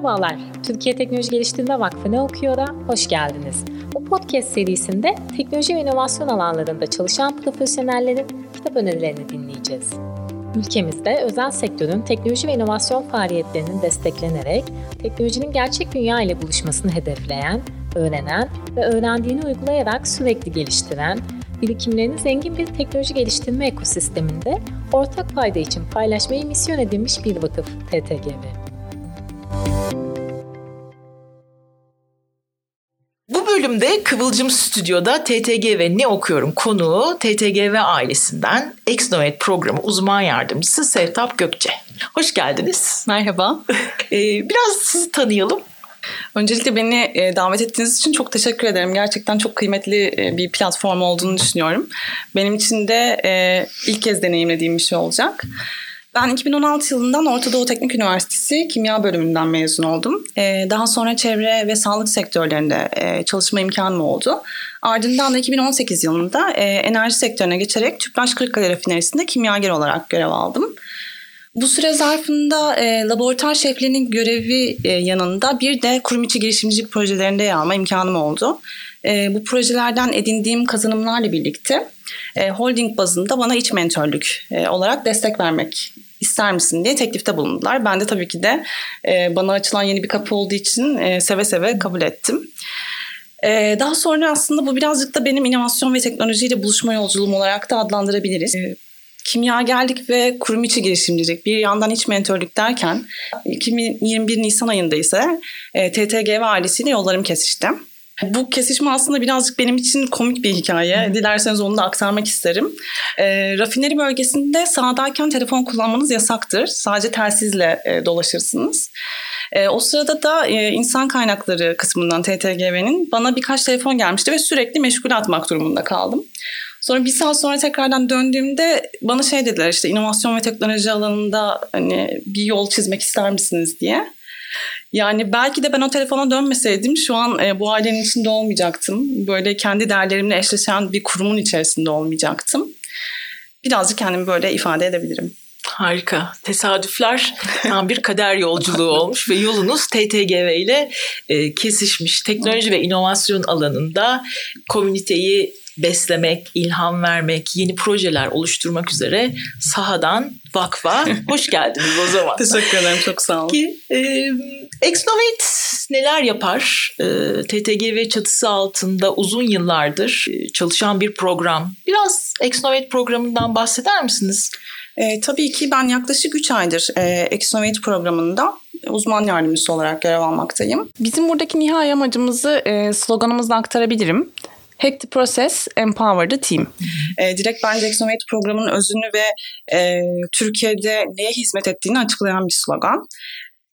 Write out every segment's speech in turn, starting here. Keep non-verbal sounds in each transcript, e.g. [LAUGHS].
Merhabalar, Türkiye Teknoloji Geliştirme Vakfı Ne Okuyor'a hoş geldiniz. Bu podcast serisinde teknoloji ve inovasyon alanlarında çalışan profesyonellerin kitap önerilerini dinleyeceğiz. Ülkemizde özel sektörün teknoloji ve inovasyon faaliyetlerinin desteklenerek teknolojinin gerçek dünya ile buluşmasını hedefleyen, öğrenen ve öğrendiğini uygulayarak sürekli geliştiren, birikimlerini zengin bir teknoloji geliştirme ekosisteminde ortak fayda için paylaşmayı misyon edinmiş bir vakıf TTGV. Bölümde Kıvılcım Stüdyo'da TTG ve Ne Okuyorum konuğu TTG ve ailesinden Exnovate programı uzman yardımcısı Sevtap Gökçe. Hoş geldiniz. Merhaba. [LAUGHS] Ee, biraz sizi tanıyalım. Öncelikle beni e, davet ettiğiniz için çok teşekkür ederim. Gerçekten çok kıymetli e, bir platform olduğunu düşünüyorum. Benim için de e, ilk kez deneyimlediğim bir şey olacak. Ben 2016 yılından Orta Doğu Teknik Üniversitesi Kimya bölümünden mezun oldum. Daha sonra çevre ve sağlık sektörlerinde çalışma imkanım oldu. Ardından da 2018 yılında enerji sektörüne geçerek Tüpraş Kırıkkale Rafinerisi'nde kimyager olarak görev aldım. Bu süre zarfında e, laboratuvar şefliğinin görevi e, yanında bir de kurum içi girişimcilik projelerinde yer alma imkanım oldu. E, bu projelerden edindiğim kazanımlarla birlikte e, holding bazında bana iç mentörlük e, olarak destek vermek ister misin diye teklifte bulundular. Ben de tabii ki de e, bana açılan yeni bir kapı olduğu için e, seve seve kabul ettim. Ee, daha sonra aslında bu birazcık da benim inovasyon ve teknolojiyle buluşma yolculuğum olarak da adlandırabiliriz. Ee, kimyagerlik ve kurum içi girişimcilik bir yandan iç mentörlük derken 2021 Nisan ayında ise e, TTGV ailesiyle yollarım kesişti. Bu kesişme aslında birazcık benim için komik bir hikaye. Dilerseniz onu da aktarmak isterim. E, rafineri bölgesinde sahadayken telefon kullanmanız yasaktır. Sadece telsizle e, dolaşırsınız. E, o sırada da e, insan kaynakları kısmından TTGV'nin bana birkaç telefon gelmişti ve sürekli meşgul atmak durumunda kaldım. Sonra bir saat sonra tekrardan döndüğümde bana şey dediler işte inovasyon ve teknoloji alanında hani bir yol çizmek ister misiniz diye. Yani belki de ben o telefona dönmeseydim şu an e, bu ailenin içinde olmayacaktım. Böyle kendi değerlerimle eşleşen bir kurumun içerisinde olmayacaktım. Birazcık kendimi böyle ifade edebilirim. Harika. Tesadüfler tam bir kader yolculuğu olmuş ve yolunuz TTGV ile e, kesişmiş. Teknoloji ve inovasyon alanında komüniteyi beslemek, ilham vermek, yeni projeler oluşturmak üzere sahadan vakfa [LAUGHS] hoş geldiniz o zaman. Teşekkür ederim çok sağ olun. Ki, e, Exnovate neler yapar? E, TTGV çatısı altında uzun yıllardır çalışan bir program. Biraz Exnovate programından bahseder misiniz? E, tabii ki ben yaklaşık 3 aydır e, Exnovate programında uzman yardımcısı olarak görev almaktayım. Bizim buradaki nihai amacımızı e, sloganımızla aktarabilirim. Hack the Process, Empower the Team. E, direkt bence Exonomate programının özünü ve e, Türkiye'de neye hizmet ettiğini açıklayan bir slogan.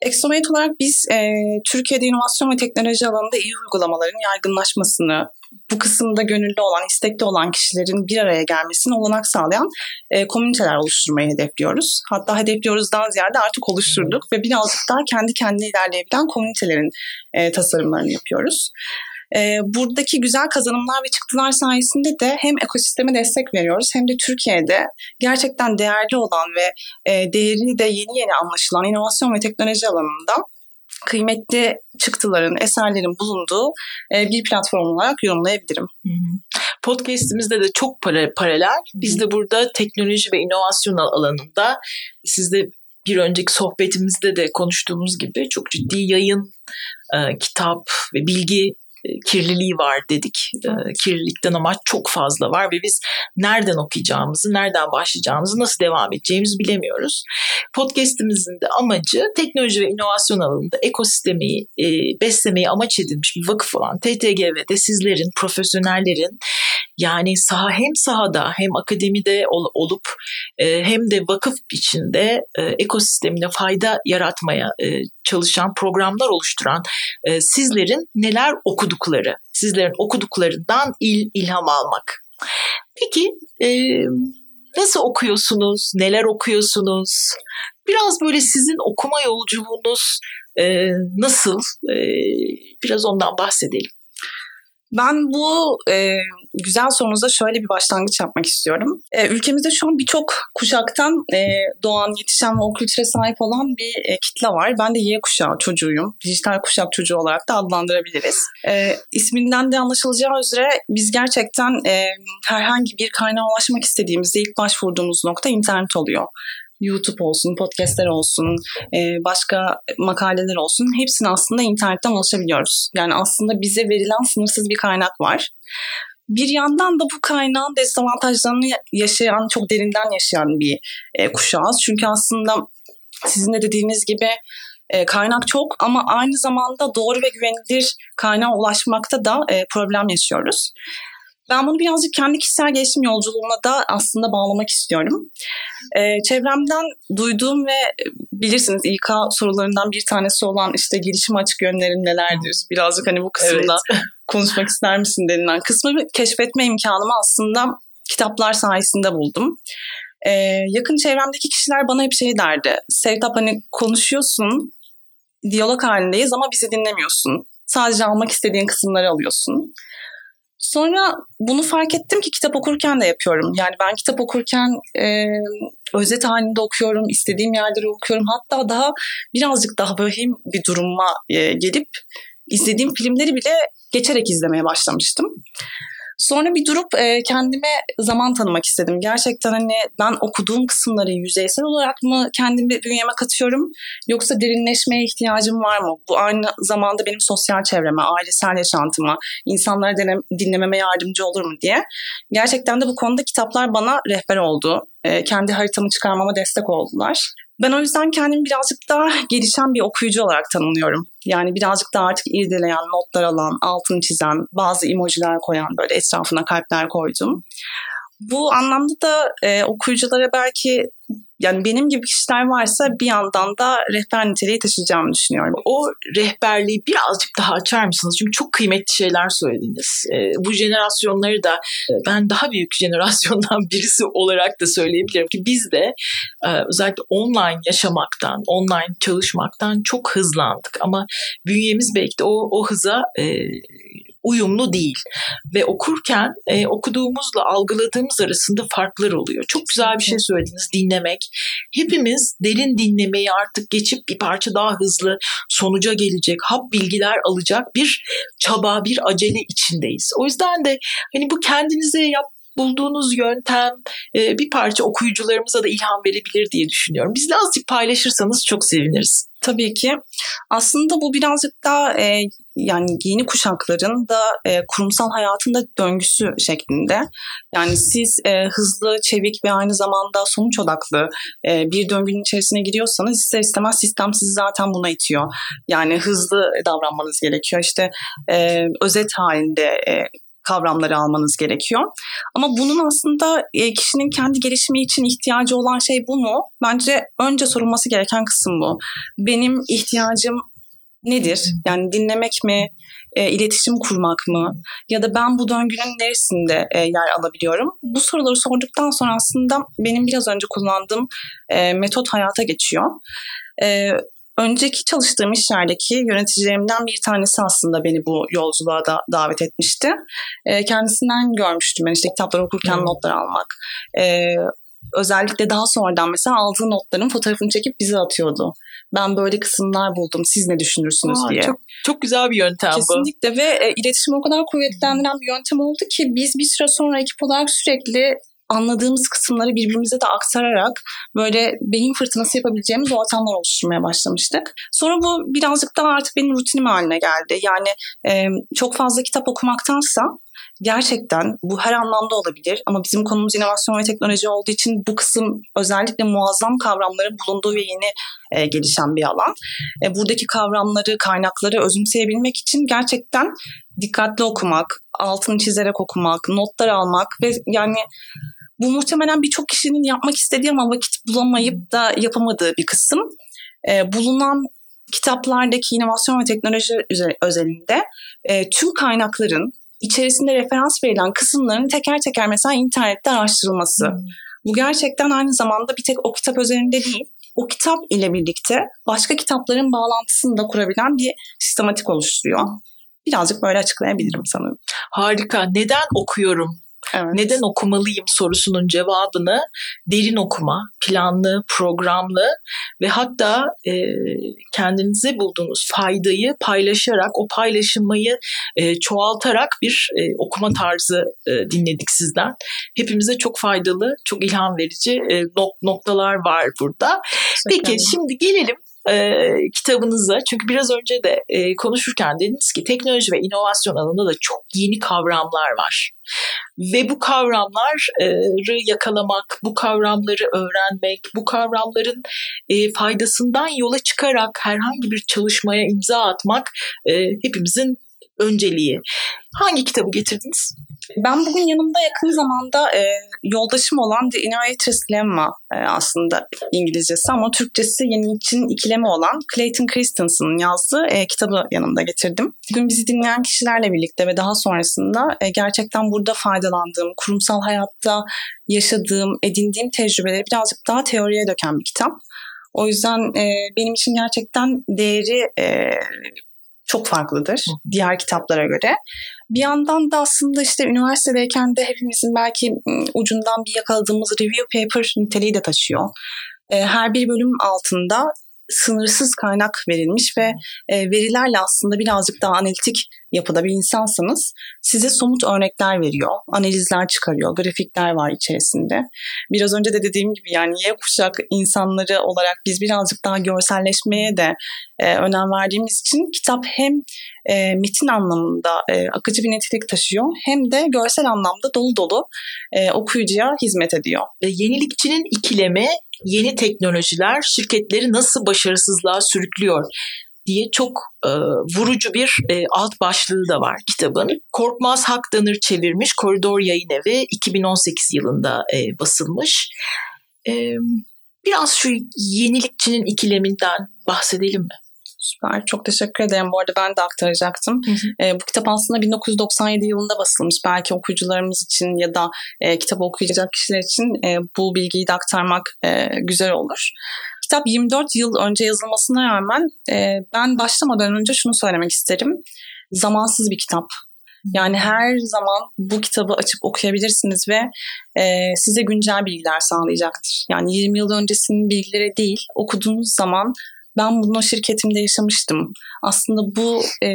Exomate olarak biz e, Türkiye'de inovasyon ve teknoloji alanında iyi uygulamaların yaygınlaşmasını, bu kısımda gönüllü olan, istekli olan kişilerin bir araya gelmesini olanak sağlayan e, komüniteler oluşturmayı hedefliyoruz. Hatta hedefliyoruzdan ziyade artık oluşturduk ve birazcık daha kendi kendine ilerleyebilen komünitelerin e, tasarımlarını yapıyoruz. E, buradaki güzel kazanımlar ve çıktılar sayesinde de hem ekosisteme destek veriyoruz hem de Türkiye'de gerçekten değerli olan ve e, değeri de yeni yeni anlaşılan inovasyon ve teknoloji alanında kıymetli çıktıların, eserlerin bulunduğu e, bir platform olarak yorumlayabilirim. Podcast'imizde de çok para, paralel. Biz de burada teknoloji ve inovasyon alanında sizde bir önceki sohbetimizde de konuştuğumuz gibi çok ciddi yayın, e, kitap ve bilgi kirliliği var dedik. E, kirlilikten ama çok fazla var ve biz nereden okuyacağımızı, nereden başlayacağımızı, nasıl devam edeceğimizi bilemiyoruz. Podcast'imizin de amacı teknoloji ve inovasyon alanında ekosistemi e, beslemeyi amaç edilmiş bir vakıf olan TTGV'de sizlerin, profesyonellerin yani saha hem sahada hem akademide ol, olup e, hem de vakıf içinde e, ekosistemine fayda yaratmaya e, çalışan programlar oluşturan e, sizlerin neler okudukları, sizlerin okuduklarından il, ilham almak. Peki e, nasıl okuyorsunuz, neler okuyorsunuz? Biraz böyle sizin okuma yolculuğunuz e, nasıl? E, biraz ondan bahsedelim. Ben bu e, güzel sorunuza şöyle bir başlangıç yapmak istiyorum. E, ülkemizde şu an birçok kuşaktan e, doğan, yetişen ve o kültüre sahip olan bir e, kitle var. Ben de Y kuşağı çocuğuyum. Dijital kuşak çocuğu olarak da adlandırabiliriz. E, isminden de anlaşılacağı üzere biz gerçekten e, herhangi bir kaynağa ulaşmak istediğimizde ilk başvurduğumuz nokta internet oluyor. YouTube olsun, podcastler olsun, e, başka makaleler olsun hepsini aslında internetten ulaşabiliyoruz. Yani aslında bize verilen sınırsız bir kaynak var. Bir yandan da bu kaynağın dezavantajlarını yaşayan, çok derinden yaşayan bir e, kuşağız. Çünkü aslında sizin de dediğiniz gibi e, kaynak çok ama aynı zamanda doğru ve güvenilir kaynağa ulaşmakta da problem yaşıyoruz. Ben bunu birazcık kendi kişisel gelişim yolculuğuna da aslında bağlamak istiyorum. Ee, çevremden duyduğum ve e, bilirsiniz İK sorularından bir tanesi olan işte gelişim açık yönlerin nelerdir? Birazcık hani bu kısımda evet. [LAUGHS] konuşmak ister misin denilen kısmı keşfetme imkanımı aslında kitaplar sayesinde buldum. Ee, yakın çevremdeki kişiler bana hep şey derdi. Sevtap hani konuşuyorsun, diyalog halindeyiz ama bizi dinlemiyorsun. Sadece almak istediğin kısımları alıyorsun. Sonra bunu fark ettim ki kitap okurken de yapıyorum. Yani ben kitap okurken e, özet halinde okuyorum, istediğim yerleri okuyorum. Hatta daha birazcık daha vahim bir duruma e, gelip izlediğim filmleri bile geçerek izlemeye başlamıştım. Sonra bir durup e, kendime zaman tanımak istedim. Gerçekten hani ben okuduğum kısımları yüzeysel olarak mı kendimi bünyeme katıyorum yoksa derinleşmeye ihtiyacım var mı? Bu aynı zamanda benim sosyal çevreme, ailesel yaşantıma, insanlara denem, dinlememe yardımcı olur mu diye. Gerçekten de bu konuda kitaplar bana rehber oldu. E, kendi haritamı çıkarmama destek oldular. Ben o yüzden kendimi birazcık daha gelişen bir okuyucu olarak tanımlıyorum. Yani birazcık daha artık irdeleyen, notlar alan, altını çizen, bazı emojiler koyan böyle etrafına kalpler koydum. Bu anlamda da e, okuyuculara belki yani benim gibi kişiler varsa bir yandan da rehber niteliği taşıyacağımı düşünüyorum. O rehberliği birazcık daha açar mısınız? Çünkü çok kıymetli şeyler söylediniz. E, bu jenerasyonları da ben daha büyük [LAUGHS] jenerasyondan birisi olarak da söyleyebilirim ki biz de e, özellikle online yaşamaktan, online çalışmaktan çok hızlandık. Ama bünyemiz belki de o, o hıza e, uyumlu değil. Ve okurken e, okuduğumuzla algıladığımız arasında farklar oluyor. Çok güzel bir şey söylediniz dinlemek. Hepimiz derin dinlemeyi artık geçip bir parça daha hızlı sonuca gelecek, hap bilgiler alacak bir çaba, bir acele içindeyiz. O yüzden de hani bu kendinize yap bulduğunuz yöntem e, bir parça okuyucularımıza da ilham verebilir diye düşünüyorum. Bizle azıcık paylaşırsanız çok seviniriz. Tabii ki. Aslında bu birazcık daha e, yani yeni kuşakların da e, kurumsal hayatında döngüsü şeklinde. Yani siz e, hızlı, çevik ve aynı zamanda sonuç odaklı e, bir döngünün içerisine giriyorsanız ister istemez sistem sizi zaten buna itiyor. Yani hızlı davranmanız gerekiyor. İşte e, özet halinde e, kavramları almanız gerekiyor. Ama bunun aslında e, kişinin kendi gelişimi için ihtiyacı olan şey bu mu? Bence önce sorulması gereken kısım bu. Benim ihtiyacım nedir? Yani dinlemek mi, e, iletişim kurmak mı ya da ben bu döngünün neresinde e, yer alabiliyorum? Bu soruları sorduktan sonra aslında benim biraz önce kullandığım e, metot hayata geçiyor. E, Önceki çalıştığım iş yerdeki yöneticilerimden bir tanesi aslında beni bu yolculuğa da davet etmişti. E, kendisinden görmüştüm ben işte kitapları okurken hmm. notlar almak. E, özellikle daha sonradan mesela aldığı notların fotoğrafını çekip bize atıyordu. Ben böyle kısımlar buldum siz ne düşünürsünüz Aa, diye. Çok, çok güzel bir yöntem Kesinlikle bu. Kesinlikle ve e, iletişimi o kadar kuvvetlendiren bir yöntem oldu ki biz bir süre sonra ekip olarak sürekli anladığımız kısımları birbirimize de aktararak böyle beyin fırtınası yapabileceğimiz ortamlar oluşturmaya başlamıştık. Sonra bu birazcık daha artık benim rutinim haline geldi. Yani e, çok fazla kitap okumaktansa gerçekten bu her anlamda olabilir ama bizim konumuz inovasyon ve teknoloji olduğu için bu kısım özellikle muazzam kavramların bulunduğu ve yeni e, gelişen bir alan. E, buradaki kavramları, kaynakları özümseyebilmek için gerçekten dikkatli okumak, altını çizerek okumak, notlar almak ve yani bu muhtemelen birçok kişinin yapmak istediği ama vakit bulamayıp da yapamadığı bir kısım. E, bulunan kitaplardaki inovasyon ve teknoloji özelinde e, tüm kaynakların içerisinde referans verilen kısımların teker teker mesela internette araştırılması. Hmm. Bu gerçekten aynı zamanda bir tek o kitap üzerinde değil, o kitap ile birlikte başka kitapların bağlantısını da kurabilen bir sistematik oluşturuyor. birazcık böyle açıklayabilirim sanırım. Harika. Neden okuyorum Evet. Neden okumalıyım sorusunun cevabını derin okuma, planlı, programlı ve hatta e, kendinize bulduğunuz faydayı paylaşarak, o paylaşılmayı e, çoğaltarak bir e, okuma tarzı e, dinledik sizden. Hepimize çok faydalı, çok ilham verici e, nok- noktalar var burada. Peki şimdi gelelim e, kitabınıza çünkü biraz önce de e, konuşurken dediniz ki teknoloji ve inovasyon alanında da çok yeni kavramlar var. Ve bu kavramları yakalamak, bu kavramları öğrenmek, bu kavramların e, faydasından yola çıkarak herhangi bir çalışmaya imza atmak e, hepimizin önceliği. Hangi kitabı getirdiniz? Ben bugün yanımda yakın zamanda e, yoldaşım olan The Innovator's Lemma e, aslında İngilizcesi ama Türkçesi yeni için ikileme olan Clayton Christensen'ın yazdığı e, kitabı yanımda getirdim. Bugün bizi dinleyen kişilerle birlikte ve daha sonrasında e, gerçekten burada faydalandığım, kurumsal hayatta yaşadığım, edindiğim tecrübeleri birazcık daha teoriye döken bir kitap. O yüzden e, benim için gerçekten değeri e, çok farklıdır diğer kitaplara göre. Bir yandan da aslında işte üniversitedeyken de hepimizin belki ucundan bir yakaladığımız review paper niteliği de taşıyor. Her bir bölüm altında sınırsız kaynak verilmiş ve verilerle aslında birazcık daha analitik yapıda bir insansanız size somut örnekler veriyor, analizler çıkarıyor, grafikler var içerisinde. Biraz önce de dediğim gibi yani Y kuşak insanları olarak biz birazcık daha görselleşmeye de e, önem verdiğimiz için kitap hem e, metin anlamında e, akıcı bir nitelik taşıyor hem de görsel anlamda dolu dolu e, okuyucuya hizmet ediyor. E, yenilikçinin ikilemi yeni teknolojiler şirketleri nasıl başarısızlığa sürüklüyor diye çok e, vurucu bir e, alt başlığı da var kitabın. Korkmaz Hakdanır çevirmiş Koridor Yayın Evi 2018 yılında e, basılmış. E, biraz şu yenilikçinin ikileminden bahsedelim mi? Süper. Çok teşekkür ederim. Bu arada ben de aktaracaktım. Hı hı. E, bu kitap aslında 1997 yılında basılmış. Belki okuyucularımız için ya da e, kitabı okuyacak kişiler için e, bu bilgiyi de aktarmak e, güzel olur. Kitap 24 yıl önce yazılmasına rağmen e, ben başlamadan önce şunu söylemek isterim. Zamansız bir kitap. Yani her zaman bu kitabı açıp okuyabilirsiniz ve e, size güncel bilgiler sağlayacaktır. Yani 20 yıl öncesinin bilgileri değil, okuduğunuz zaman ben bunu şirketimde yaşamıştım. Aslında bu e,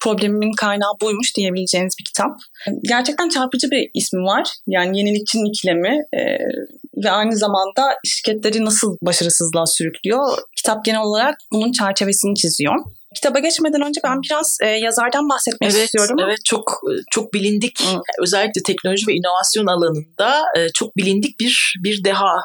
problemimin kaynağı buymuş diyebileceğiniz bir kitap. Gerçekten çarpıcı bir ismi var. Yani yenilikçinin ikilemi e, ve aynı zamanda şirketleri nasıl başarısızlığa sürüklüyor. Kitap genel olarak bunun çerçevesini çiziyor. Kitaba geçmeden önce ben biraz e, yazardan bahsetmek evet, istiyorum. Evet, çok çok bilindik. Hı. Özellikle teknoloji ve inovasyon alanında e, çok bilindik bir bir deha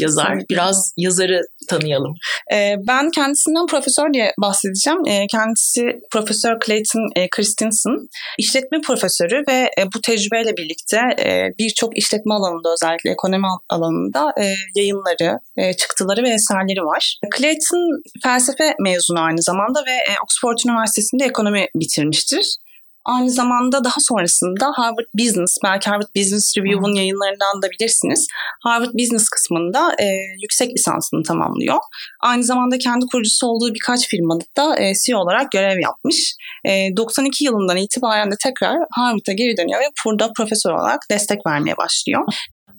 yazar. Biraz yazarı tanıyalım. E, ben kendisinden profesör diye bahsedeceğim. E, kendisi Profesör Clayton e, Christensen. işletme profesörü ve e, bu tecrübeyle birlikte e, birçok işletme alanında özellikle ekonomi alanında e, yayınları, e, çıktıları ve eserleri var. Clayton felsefe mezunu aynı zamanda ve e, Oxford Üniversitesi'nde ekonomi bitirmiştir. Aynı zamanda daha sonrasında Harvard Business, belki Harvard Business Review'un yayınlarından da bilirsiniz. Harvard Business kısmında e, yüksek lisansını tamamlıyor. Aynı zamanda kendi kurucusu olduğu birkaç firmada da e, CEO olarak görev yapmış. E, 92 yılından itibaren de tekrar Harvard'a geri dönüyor ve burada profesör olarak destek vermeye başlıyor.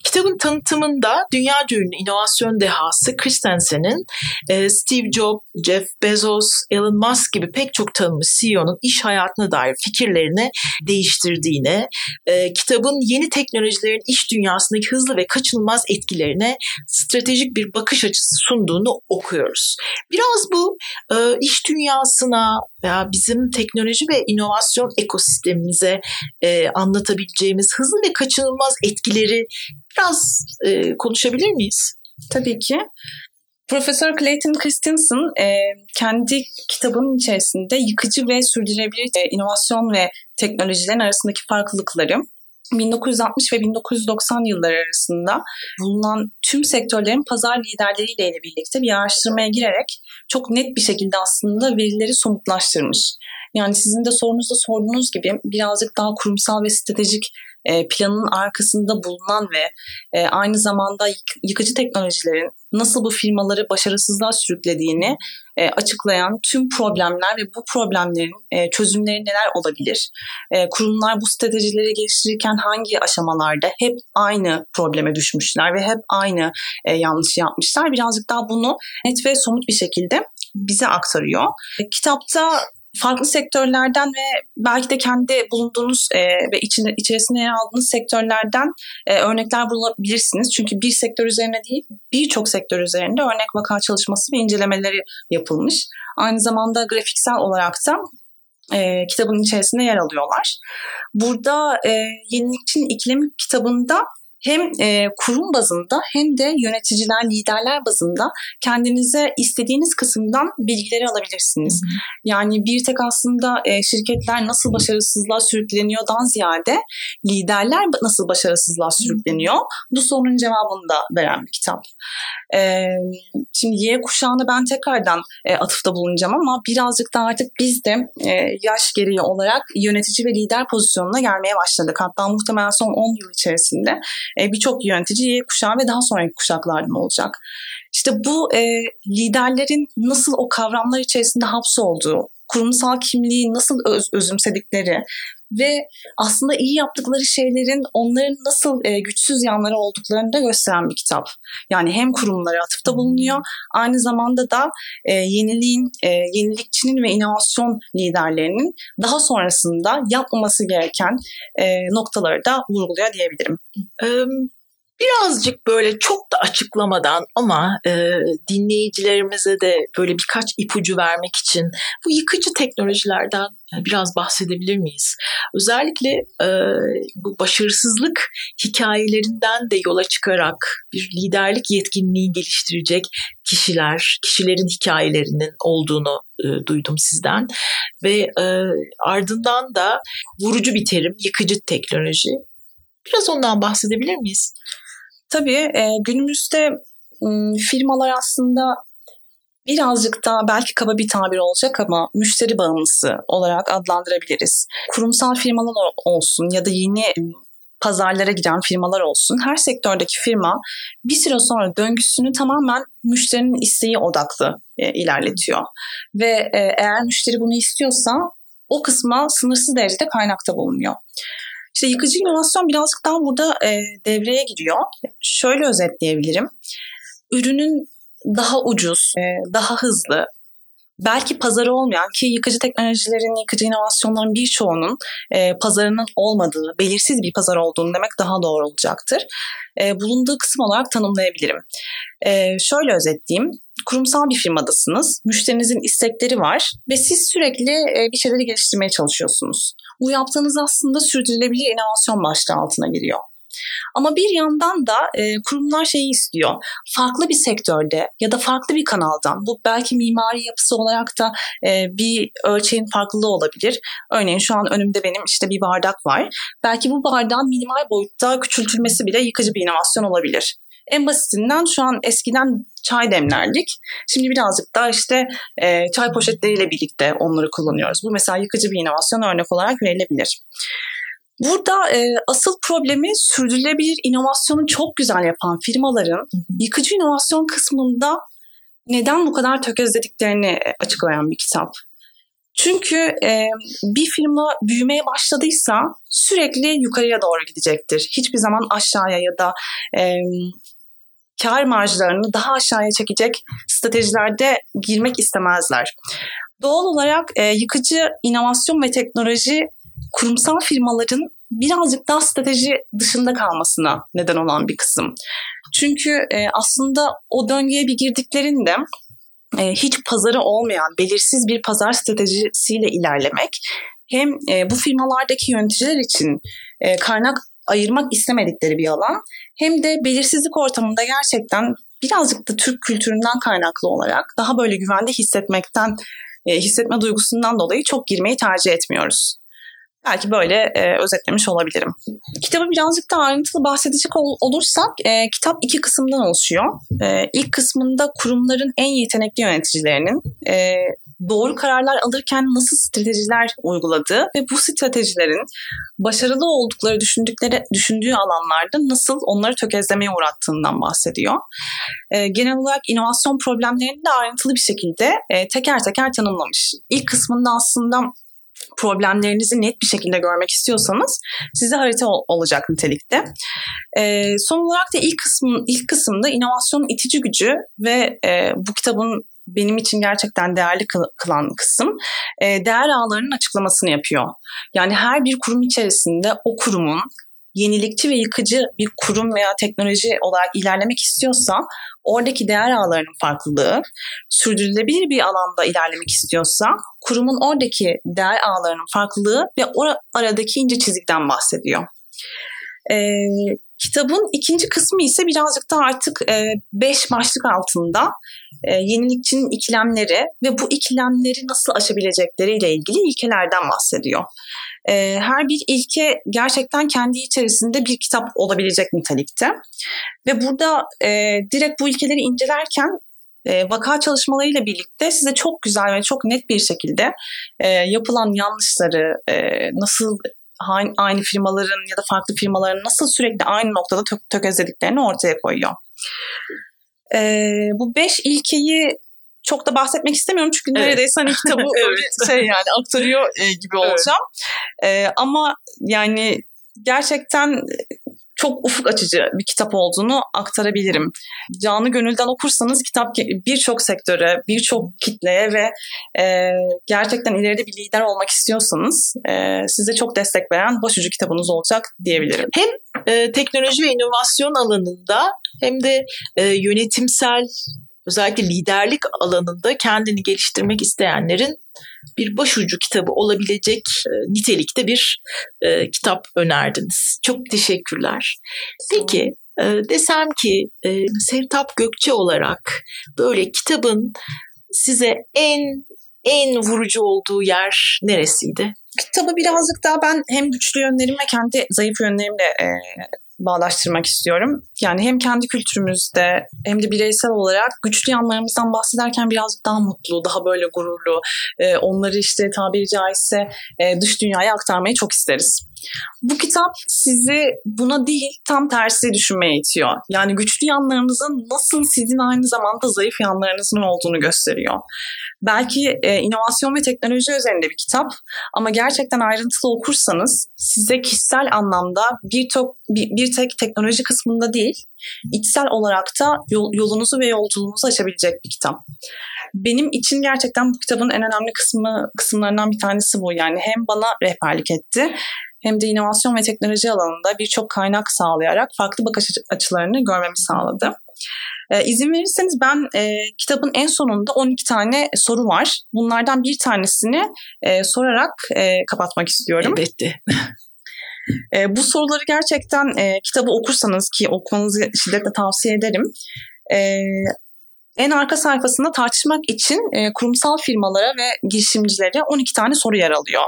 Kitabın tanıtımında dünya ünlü inovasyon dehası Christensen'in e, Steve Jobs, Jeff Bezos, Elon Musk gibi pek çok tanınmış CEO'nun iş hayatına dair fikirlerini değiştirdiğini, e, kitabın yeni teknolojilerin iş dünyasındaki hızlı ve kaçınılmaz etkilerine stratejik bir bakış açısı sunduğunu okuyoruz. Biraz bu e, iş dünyasına veya bizim teknoloji ve inovasyon ekosistemimize anlatabileceğimiz hızlı ve kaçınılmaz etkileri Biraz e, konuşabilir miyiz? Tabii ki. Profesör Clayton Christensen e, kendi kitabının içerisinde yıkıcı ve sürdürülebilir e, inovasyon ve teknolojilerin arasındaki farklılıkları 1960 ve 1990 yılları arasında bulunan tüm sektörlerin pazar liderleriyle birlikte bir araştırmaya girerek çok net bir şekilde aslında verileri somutlaştırmış. Yani sizin de sorunuzda sorduğunuz gibi birazcık daha kurumsal ve stratejik e, planın arkasında bulunan ve e, aynı zamanda yıkıcı teknolojilerin nasıl bu firmaları başarısızlığa sürüklediğini e, açıklayan tüm problemler ve bu problemlerin çözümleri neler olabilir? Kurumlar bu stratejileri geliştirirken hangi aşamalarda hep aynı probleme düşmüşler ve hep aynı e, yanlışı yapmışlar? Birazcık daha bunu net ve somut bir şekilde bize aktarıyor. Kitapta farklı sektörlerden ve belki de kendi bulunduğunuz e, ve içinde, içerisinde yer aldığınız sektörlerden e, örnekler bulabilirsiniz. Çünkü bir sektör üzerine değil birçok sektör üzerinde örnek vaka çalışması ve incelemeleri yapılmış. Aynı zamanda grafiksel olarak da e, kitabın içerisinde yer alıyorlar. Burada e, Yenilikçinin İklimi kitabında hem e, kurum bazında hem de yöneticiler, liderler bazında kendinize istediğiniz kısımdan bilgileri alabilirsiniz. Yani bir tek aslında e, şirketler nasıl başarısızlığa sürükleniyordan ziyade liderler nasıl başarısızlığa sürükleniyor bu sorunun cevabını da veren bir kitap. E, şimdi Y kuşağına ben tekrardan e, atıfta bulunacağım ama birazcık da artık biz de e, yaş gereği olarak yönetici ve lider pozisyonuna gelmeye başladık. Hatta muhtemelen son 10 yıl içerisinde e, birçok yönetici Y kuşağı ve daha sonraki kuşaklardan olacak. İşte bu e, liderlerin nasıl o kavramlar içerisinde hapsolduğu, kurumsal kimliği nasıl öz, özümsedikleri ve aslında iyi yaptıkları şeylerin onların nasıl e, güçsüz yanları olduklarını da gösteren bir kitap. Yani hem kurumlara atıfta bulunuyor, aynı zamanda da e, yeniliğin, e, yenilikçinin ve inovasyon liderlerinin daha sonrasında yapmaması gereken e, noktaları da vurguluyor diyebilirim. Birazcık böyle çok da açıklamadan ama e, dinleyicilerimize de böyle birkaç ipucu vermek için bu yıkıcı teknolojilerden e, biraz bahsedebilir miyiz? Özellikle e, bu başarısızlık hikayelerinden de yola çıkarak bir liderlik yetkinliği geliştirecek kişiler, kişilerin hikayelerinin olduğunu e, duydum sizden ve e, ardından da vurucu bir terim yıkıcı teknoloji. Biraz ondan bahsedebilir miyiz? Tabii e, günümüzde firmalar aslında birazcık daha belki kaba bir tabir olacak ama müşteri bağımlısı olarak adlandırabiliriz. Kurumsal firmalar olsun ya da yeni pazarlara giren firmalar olsun her sektördeki firma bir süre sonra döngüsünü tamamen müşterinin isteği odaklı e, ilerletiyor. Ve e, eğer müşteri bunu istiyorsa o kısma sınırsız derecede kaynakta bulunuyor. İşte yıkıcı inovasyon birazcık daha burada e, devreye giriyor. Şöyle özetleyebilirim. Ürünün daha ucuz, e, daha hızlı, belki pazarı olmayan ki yıkıcı teknolojilerin, yıkıcı inovasyonların birçoğunun e, pazarının olmadığı, belirsiz bir pazar olduğunu demek daha doğru olacaktır. E, bulunduğu kısım olarak tanımlayabilirim. E, şöyle özetleyeyim. Kurumsal bir firmadasınız, müşterinizin istekleri var ve siz sürekli e, bir şeyleri geliştirmeye çalışıyorsunuz. Bu yaptığınız aslında sürdürülebilir inovasyon başlığı altına giriyor. Ama bir yandan da e, kurumlar şeyi istiyor. Farklı bir sektörde ya da farklı bir kanaldan bu belki mimari yapısı olarak da e, bir ölçeğin farklılığı olabilir. Örneğin şu an önümde benim işte bir bardak var. Belki bu bardağın minimal boyutta küçültülmesi bile yıkıcı bir inovasyon olabilir. En basitinden şu an eskiden çay demlerdik. Şimdi birazcık daha işte e, çay poşetleriyle birlikte onları kullanıyoruz. Bu mesela yıkıcı bir inovasyon örnek olarak verilebilir. Burada e, asıl problemi sürdürülebilir inovasyonu çok güzel yapan firmaların yıkıcı inovasyon kısmında neden bu kadar tökezlediklerini e, açıklayan bir kitap. Çünkü e, bir firma büyümeye başladıysa sürekli yukarıya doğru gidecektir. Hiçbir zaman aşağıya ya da e, kar marjlarını daha aşağıya çekecek stratejilerde girmek istemezler. Doğal olarak e, yıkıcı inovasyon ve teknoloji kurumsal firmaların birazcık daha strateji dışında kalmasına neden olan bir kısım. Çünkü e, aslında o döngüye bir girdiklerinde hiç pazarı olmayan belirsiz bir pazar stratejisiyle ilerlemek hem e, bu firmalardaki yöneticiler için e, kaynak ayırmak istemedikleri bir alan hem de belirsizlik ortamında gerçekten birazcık da Türk kültüründen kaynaklı olarak daha böyle güvende hissetmekten e, hissetme duygusundan dolayı çok girmeyi tercih etmiyoruz. Belki böyle e, özetlemiş olabilirim. Kitabı birazcık daha ayrıntılı bahsedecek ol, olursak e, kitap iki kısımdan oluşuyor. E, ilk kısmında kurumların en yetenekli yöneticilerinin e, doğru kararlar alırken nasıl stratejiler uyguladığı ve bu stratejilerin başarılı oldukları düşündükleri düşündüğü alanlarda nasıl onları tökezlemeye uğrattığından bahsediyor. E, genel olarak inovasyon problemlerini de ayrıntılı bir şekilde e, teker teker tanımlamış. İlk kısmında aslında problemlerinizi net bir şekilde görmek istiyorsanız size harita ol- olacak nitelikte. E, son olarak da ilk kısmın ilk kısımda inovasyonun itici gücü ve e, bu kitabın benim için gerçekten değerli kılan kısım değer ağlarının açıklamasını yapıyor. Yani her bir kurum içerisinde o kurumun yenilikçi ve yıkıcı bir kurum veya teknoloji olarak ilerlemek istiyorsa oradaki değer ağlarının farklılığı, sürdürülebilir bir alanda ilerlemek istiyorsa kurumun oradaki değer ağlarının farklılığı ve o aradaki ince çizgiden bahsediyor. Ee, kitabın ikinci kısmı ise birazcık da artık e, beş başlık altında e, yenilikçinin ikilemleri ve bu ikilemleri nasıl aşabilecekleriyle ilgili ilkelerden bahsediyor. E, her bir ilke gerçekten kendi içerisinde bir kitap olabilecek nitelikte. Ve burada e, direkt bu ilkeleri incelerken e, vaka çalışmalarıyla birlikte size çok güzel ve çok net bir şekilde e, yapılan yanlışları, e, nasıl aynı firmaların ya da farklı firmaların nasıl sürekli aynı noktada tök tökezlediklerini ortaya koyuyor. E, bu beş ilkeyi çok da bahsetmek istemiyorum çünkü evet. neredeyse hani kitabı [LAUGHS] evet. şey yani aktarıyor gibi olacağım. Evet. E, ama yani gerçekten çok ufuk açıcı bir kitap olduğunu aktarabilirim. Canı gönülden okursanız kitap birçok sektöre, birçok kitleye ve e, gerçekten ileride bir lider olmak istiyorsanız e, size çok destek veren başucu kitabınız olacak diyebilirim. Hem e, teknoloji ve inovasyon alanında hem de e, yönetimsel özellikle liderlik alanında kendini geliştirmek isteyenlerin bir başucu kitabı olabilecek e, nitelikte bir e, kitap önerdiniz. Çok teşekkürler. Peki e, desem ki e, Sevtap Gökçe olarak böyle kitabın size en en vurucu olduğu yer neresiydi? Kitabı birazcık daha ben hem güçlü yönlerim ve kendi zayıf yönlerimle e, bağlaştırmak istiyorum. Yani hem kendi kültürümüzde hem de bireysel olarak güçlü yanlarımızdan bahsederken birazcık daha mutlu, daha böyle gururlu, e, onları işte tabiri caizse e, dış dünyaya aktarmayı çok isteriz. Bu kitap sizi buna değil tam tersi düşünmeye itiyor. Yani güçlü yanlarınızın nasıl sizin aynı zamanda zayıf yanlarınızın olduğunu gösteriyor. Belki e, inovasyon ve teknoloji üzerinde bir kitap ama gerçekten ayrıntılı okursanız size kişisel anlamda bir, to- bir, bir tek teknoloji kısmında değil, içsel olarak da yol, yolunuzu ve yolculuğunuzu açabilecek bir kitap. Benim için gerçekten bu kitabın en önemli kısmı kısımlarından bir tanesi bu. Yani hem bana rehberlik etti hem de inovasyon ve teknoloji alanında birçok kaynak sağlayarak farklı bakış açılarını görmemi sağladı. Ee, izin verirseniz ben e, kitabın en sonunda 12 tane soru var. Bunlardan bir tanesini e, sorarak e, kapatmak istiyorum. Elbette. [LAUGHS] e, bu soruları gerçekten e, kitabı okursanız ki okumanızı şiddetle tavsiye ederim. E, en arka sayfasında tartışmak için e, kurumsal firmalara ve girişimcilere 12 tane soru yer alıyor.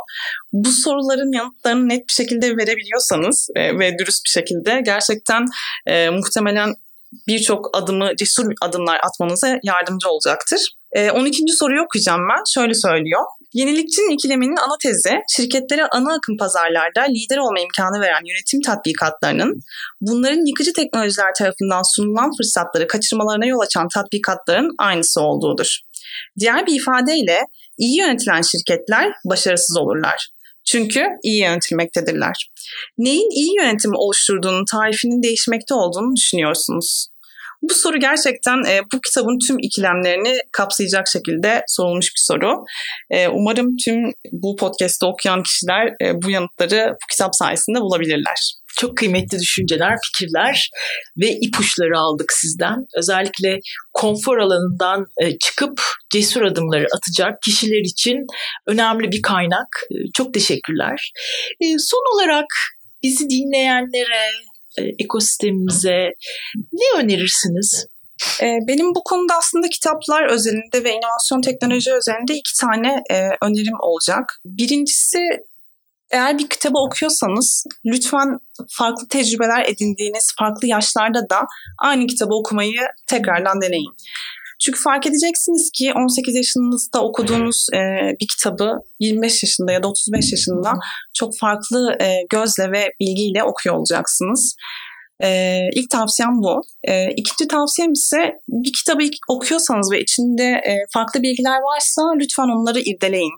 Bu soruların yanıtlarını net bir şekilde verebiliyorsanız e, ve dürüst bir şekilde gerçekten e, muhtemelen birçok adımı cesur adımlar atmanıza yardımcı olacaktır. E, 12. soruyu okuyacağım ben. Şöyle söylüyor. Yenilikçinin ikileminin ana tezi, şirketlere ana akım pazarlarda lider olma imkanı veren yönetim tatbikatlarının, bunların yıkıcı teknolojiler tarafından sunulan fırsatları kaçırmalarına yol açan tatbikatların aynısı olduğudur. Diğer bir ifadeyle iyi yönetilen şirketler başarısız olurlar. Çünkü iyi yönetilmektedirler. Neyin iyi yönetimi oluşturduğunun tarifinin değişmekte olduğunu düşünüyorsunuz. Bu soru gerçekten e, bu kitabın tüm ikilemlerini kapsayacak şekilde sorulmuş bir soru. E, umarım tüm bu podcast'te okuyan kişiler e, bu yanıtları bu kitap sayesinde bulabilirler. Çok kıymetli düşünceler, fikirler ve ipuçları aldık sizden. Özellikle konfor alanından e, çıkıp cesur adımları atacak kişiler için önemli bir kaynak. E, çok teşekkürler. E, son olarak bizi dinleyenlere, ekosistemimize ne önerirsiniz? Benim bu konuda aslında kitaplar özelinde ve inovasyon teknoloji özelinde iki tane önerim olacak. Birincisi eğer bir kitabı okuyorsanız lütfen farklı tecrübeler edindiğiniz farklı yaşlarda da aynı kitabı okumayı tekrardan deneyin. Çünkü fark edeceksiniz ki 18 yaşınızda okuduğunuz e, bir kitabı 25 yaşında ya da 35 yaşında çok farklı e, gözle ve bilgiyle okuyor olacaksınız. Ee, ilk tavsiyem bu. Ee, ikinci tavsiyem ise bir kitabı okuyorsanız ve içinde e, farklı bilgiler varsa lütfen onları irdeleyin.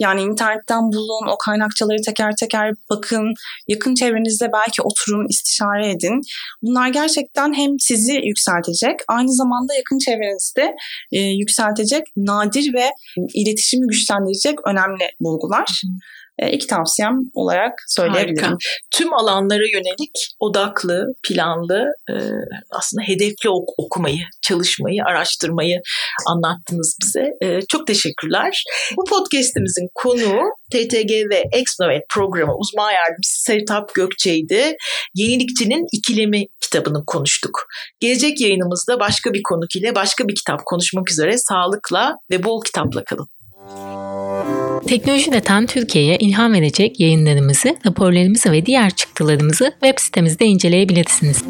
Yani internetten bulun, o kaynakçaları teker teker bakın, yakın çevrenizde belki oturun, istişare edin. Bunlar gerçekten hem sizi yükseltecek, aynı zamanda yakın çevrenizde e, yükseltecek, nadir ve iletişimi güçlendirecek önemli bulgular. E, iki tavsiyem olarak söyleyebilirim. Harika. Tüm alanlara yönelik odaklı, planlı, e, aslında hedefli okumayı, çalışmayı, araştırmayı anlattınız bize. E, çok teşekkürler. Bu podcastimizin konuğu TTG ve Exnovet programı uzman yardımcısı Sertap Gökçe'ydi. Yenilikçinin İkilemi kitabını konuştuk. Gelecek yayınımızda başka bir konuk ile başka bir kitap konuşmak üzere sağlıkla ve bol kitapla kalın. Teknoloji ve Tan Türkiye'ye ilham verecek yayınlarımızı, raporlarımızı ve diğer çıktılarımızı web sitemizde inceleyebilirsiniz.